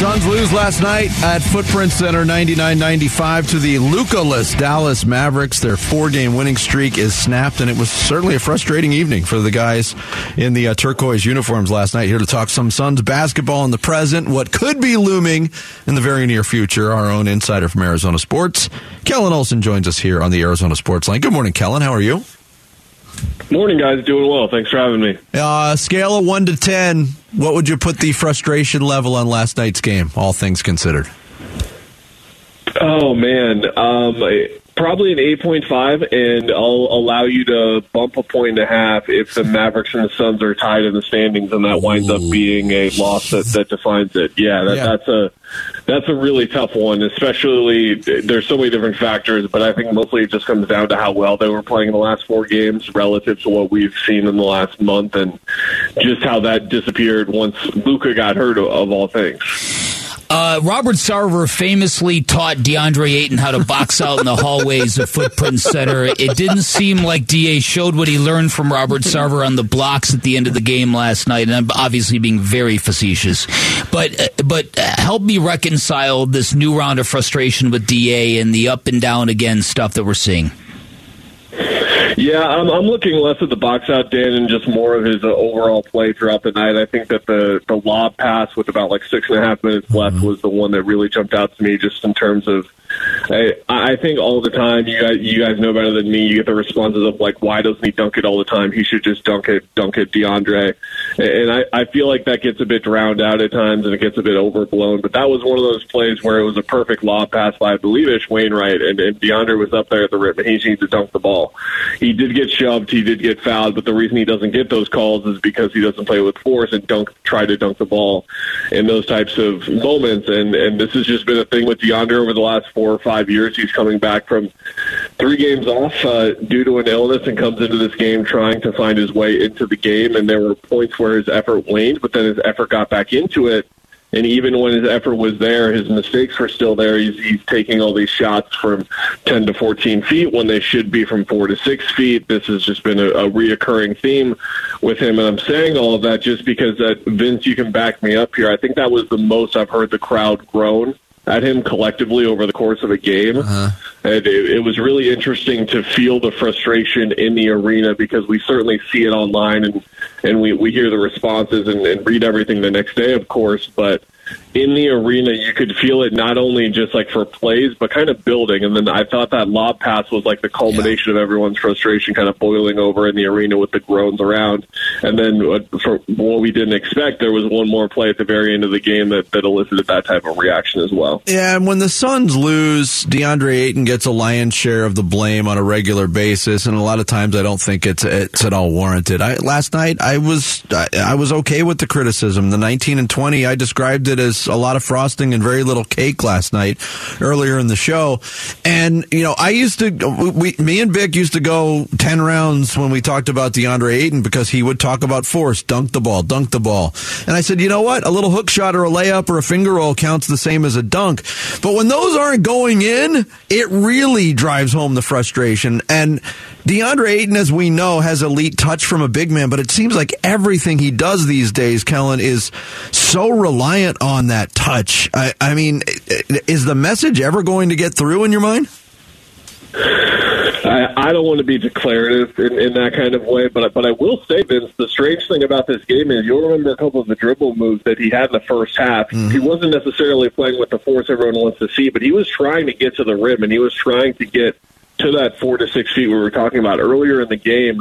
Suns lose last night at Footprint Center 99-95 to the Luka-less Dallas Mavericks. Their four-game winning streak is snapped, and it was certainly a frustrating evening for the guys in the uh, turquoise uniforms last night. Here to talk some Suns basketball in the present, what could be looming in the very near future. Our own insider from Arizona Sports, Kellan Olson, joins us here on the Arizona Sports Line. Good morning, Kellan. How are you? Morning, guys. Doing well. Thanks for having me. Uh, scale of 1 to 10, what would you put the frustration level on last night's game, all things considered? Oh, man. Um, probably an 8.5, and I'll allow you to bump a point and a half if the Mavericks and the Suns are tied in the standings, and that winds up being a loss that, that defines it. Yeah, that, yeah. that's a that's a really tough one, especially there's so many different factors, but I think mostly it just comes down to how well they were playing in the last four games relative to what we've seen in the last month and just how that disappeared once Luka got hurt of all things. Uh, Robert Sarver famously taught DeAndre Ayton how to box out in the hallways of Footprint Center. It didn't seem like DA showed what he learned from Robert Sarver on the blocks at the end of the game last night, and I'm obviously being very facetious. But uh, but uh, help me reconcile this new round of frustration with DA and the up and down again stuff that we're seeing. Yeah, I'm, I'm looking less at the box out, Dan, and just more of his uh, overall play throughout the night. I think that the the lob pass with about like six and a half minutes left mm-hmm. was the one that really jumped out to me, just in terms of I, I think all the time you guys you guys know better than me. You get the responses of like, why doesn't he dunk it all the time? He should just dunk it, dunk it, DeAndre. And I, I feel like that gets a bit drowned out at times and it gets a bit overblown. But that was one of those plays where it was a perfect lob pass by I believe Ish Wainwright, and, and DeAndre was up there at the rim, and he needs to dunk the ball. He did get shoved, he did get fouled, but the reason he doesn't get those calls is because he doesn't play with force and dunk try to dunk the ball in those types of moments. And and this has just been a thing with DeAndre over the last four or five years. He's coming back from three games off uh, due to an illness and comes into this game trying to find his way into the game. And there were points where his effort waned, but then his effort got back into it. And even when his effort was there, his mistakes were still there. He's, he's taking all these shots from 10 to 14 feet when they should be from 4 to 6 feet. This has just been a, a reoccurring theme with him. And I'm saying all of that just because that, Vince, you can back me up here. I think that was the most I've heard the crowd groan at him collectively over the course of a game. Uh-huh. And it, it, was really interesting to feel the frustration in the arena because we certainly see it online and, and we, we hear the responses and, and read everything the next day, of course. But in the arena, you could feel it not only just like for plays, but kind of building. And then I thought that lob pass was like the culmination yeah. of everyone's frustration kind of boiling over in the arena with the groans around. And then for what we didn't expect, there was one more play at the very end of the game that, that elicited that type of reaction as well. Yeah, and when the Suns lose, DeAndre Ayton gets a lion's share of the blame on a regular basis, and a lot of times I don't think it's it's at all warranted. I, last night I was I, I was okay with the criticism. The 19 and 20, I described it as a lot of frosting and very little cake last night earlier in the show. And, you know, I used to, we, me and Vic used to go 10 rounds when we talked about DeAndre Ayton because he would talk about force, dunk the ball, dunk the ball. And I said, you know what? A little hook shot or a layup or a finger roll counts the same as a dunk. But when those aren't going in, it really drives home the frustration. And DeAndre Ayton, as we know, has elite touch from a big man, but it seems like everything he does these days, Kellan, is so reliant on that touch. I, I mean, is the message ever going to get through in your mind? I, I don't want to be declarative in, in that kind of way, but but I will say, Vince, the strange thing about this game is you'll remember a couple of the dribble moves that he had in the first half. Mm-hmm. He wasn't necessarily playing with the force everyone wants to see, but he was trying to get to the rim and he was trying to get to that four to six feet we were talking about earlier in the game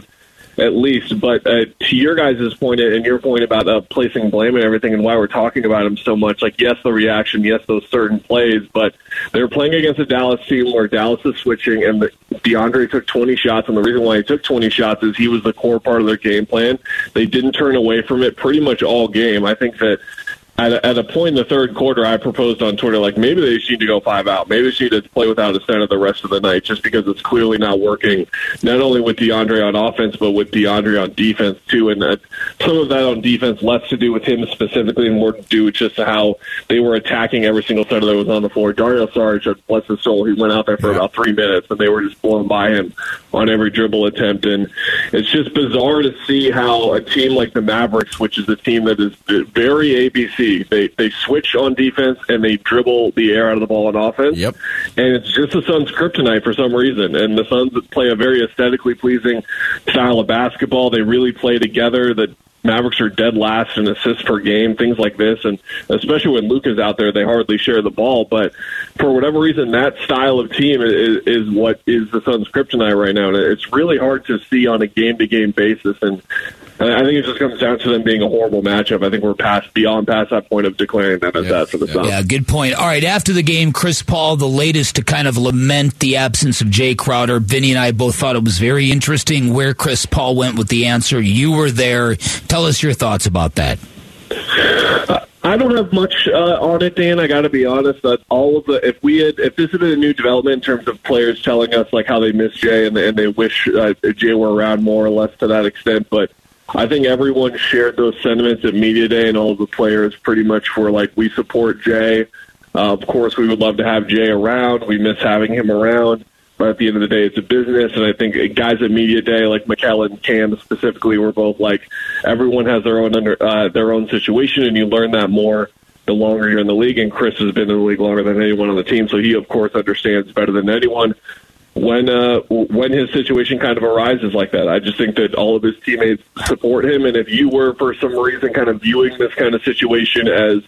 at least. But uh, to your guys' point and your point about uh, placing blame and everything and why we're talking about him so much, like, yes, the reaction, yes, those certain plays, but they're playing against a Dallas team where Dallas is switching and the, DeAndre took 20 shots. And the reason why he took 20 shots is he was the core part of their game plan. They didn't turn away from it pretty much all game. I think that at a, at a point in the third quarter, I proposed on Twitter, like maybe they just need to go five out. Maybe they just need to play without a center the rest of the night, just because it's clearly not working. Not only with DeAndre on offense, but with DeAndre on defense too. And that, some of that on defense less to do with him specifically, and more to do with just how they were attacking every single center that was on the floor. Dario Saric, uh, bless his soul, he went out there for about three minutes, and they were just blown by him on every dribble attempt. And it's just bizarre to see how a team like the Mavericks, which is a team that is uh, very ABC league. They they switch on defense and they dribble the air out of the ball on offense. Yep. And it's just the Suns' kryptonite for some reason. And the Suns play a very aesthetically pleasing style of basketball. They really play together. The Mavericks are dead last in assists per game, things like this, and especially when Luka's out there, they hardly share the ball. But for whatever reason, that style of team is, is what is the Suns' kryptonite right now, and it's really hard to see on a game-to-game basis. And I think it just comes down to them being a horrible matchup. I think we're past beyond past that point of declaring them as yeah, that for the yeah. Suns. Yeah, good point. All right, after the game, Chris Paul, the latest to kind of lament the absence of Jae Crowder. Vinny and I both thought it was very interesting where Chris Paul went with the answer. You were there. Tell us your thoughts about that. I don't have much uh, on it, Dan. I got to be honest. That all of the if we had if this had been a new development in terms of players telling us like how they miss Jay and, and they wish uh, Jae were around more or less to that extent, but I think everyone shared those sentiments at media day, and all of the players pretty much were like, "We support Jae." Uh, of course, we would love to have Jae around. We miss having him around. But at the end of the day, it's a business, and I think guys at media day, like Mikal and Cam specifically, were both like, everyone has their own under uh, their own situation, and you learn that more the longer you're in the league. And Chris has been in the league longer than anyone on the team, so he of course understands better than anyone when uh, when his situation kind of arises like that. I just think that all of his teammates support him, and if you were for some reason kind of viewing this kind of situation as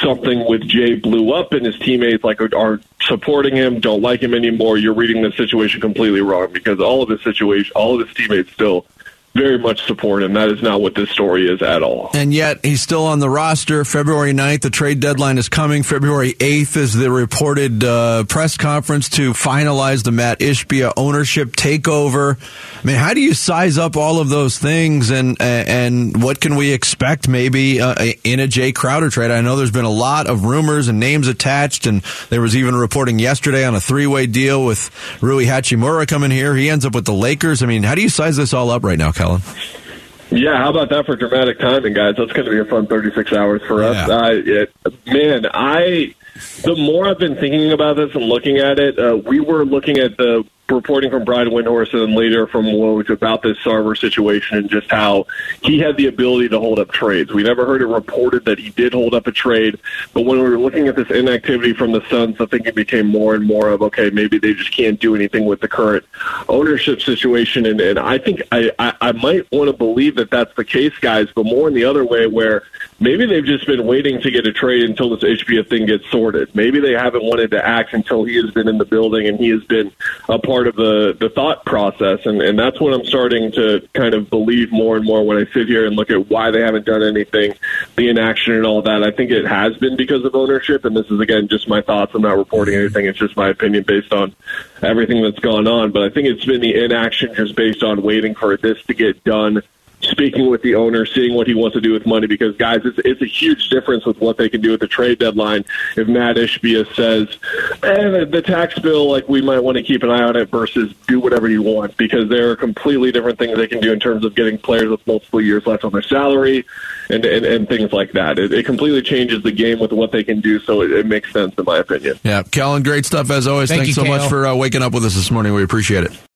something with Jae blew up and his teammates like are supporting him, don't like him anymore, you're reading the situation completely wrong because all of his situation, all of his teammates still very much support him. That is not what this story is at all. And yet he's still on the roster. February 9th, the trade deadline is coming. February 8th is the reported uh, press conference to finalize the Matt Ishbia ownership takeover. I mean, how do you size up all of those things and and what can we expect maybe uh, in a Jae Crowder trade? I know there's been a lot of rumors and names attached, and there was even reporting yesterday on a three way deal with Rui Hachimura coming here. He ends up with the Lakers. I mean, how do you size this all up right now? Kellan? Yeah, how about that for dramatic timing, guys? That's going to be a fun 36 hours for us. Yeah. Uh, it, man, I the more I've been thinking about this and looking at it, uh, we were looking at the reporting from Brian Windhorst and then later from Woj about this Sarver situation and just how he had the ability to hold up trades. We never heard it reported that he did hold up a trade, but when we were looking at this inactivity from the Suns, I think it became more and more of okay, maybe they just can't do anything with the current ownership situation, and, and I think I, I, I might want to believe that that's the case, guys, but more in the other way where maybe they've just been waiting to get a trade until this Ishbia thing gets sorted. Maybe they haven't wanted to act until he has been in the building and he has been a part of the the thought process, and and that's what I'm starting to kind of believe more and more when I sit here and look at why they haven't done anything, the inaction and all that. I think it has been because of ownership, and this is again just my thoughts. I'm not reporting anything; it's just my opinion based on everything that's gone on. But I think it's been the inaction just based on waiting for this to get done speaking with the owner, seeing what he wants to do with money. Because guys, it's, it's a huge difference with what they can do at the trade deadline. If Matt Ishbia says, "And eh, the tax bill, like we might want to keep an eye on it," versus do whatever you want, because there are completely different things they can do in terms of getting players with multiple years left on their salary and and, and things like that. It, it completely changes the game with what they can do. So it, it makes sense, in my opinion. Yeah, Kellan, great stuff as always. Thank Thanks you, so much for uh, waking up with us this morning. We appreciate it.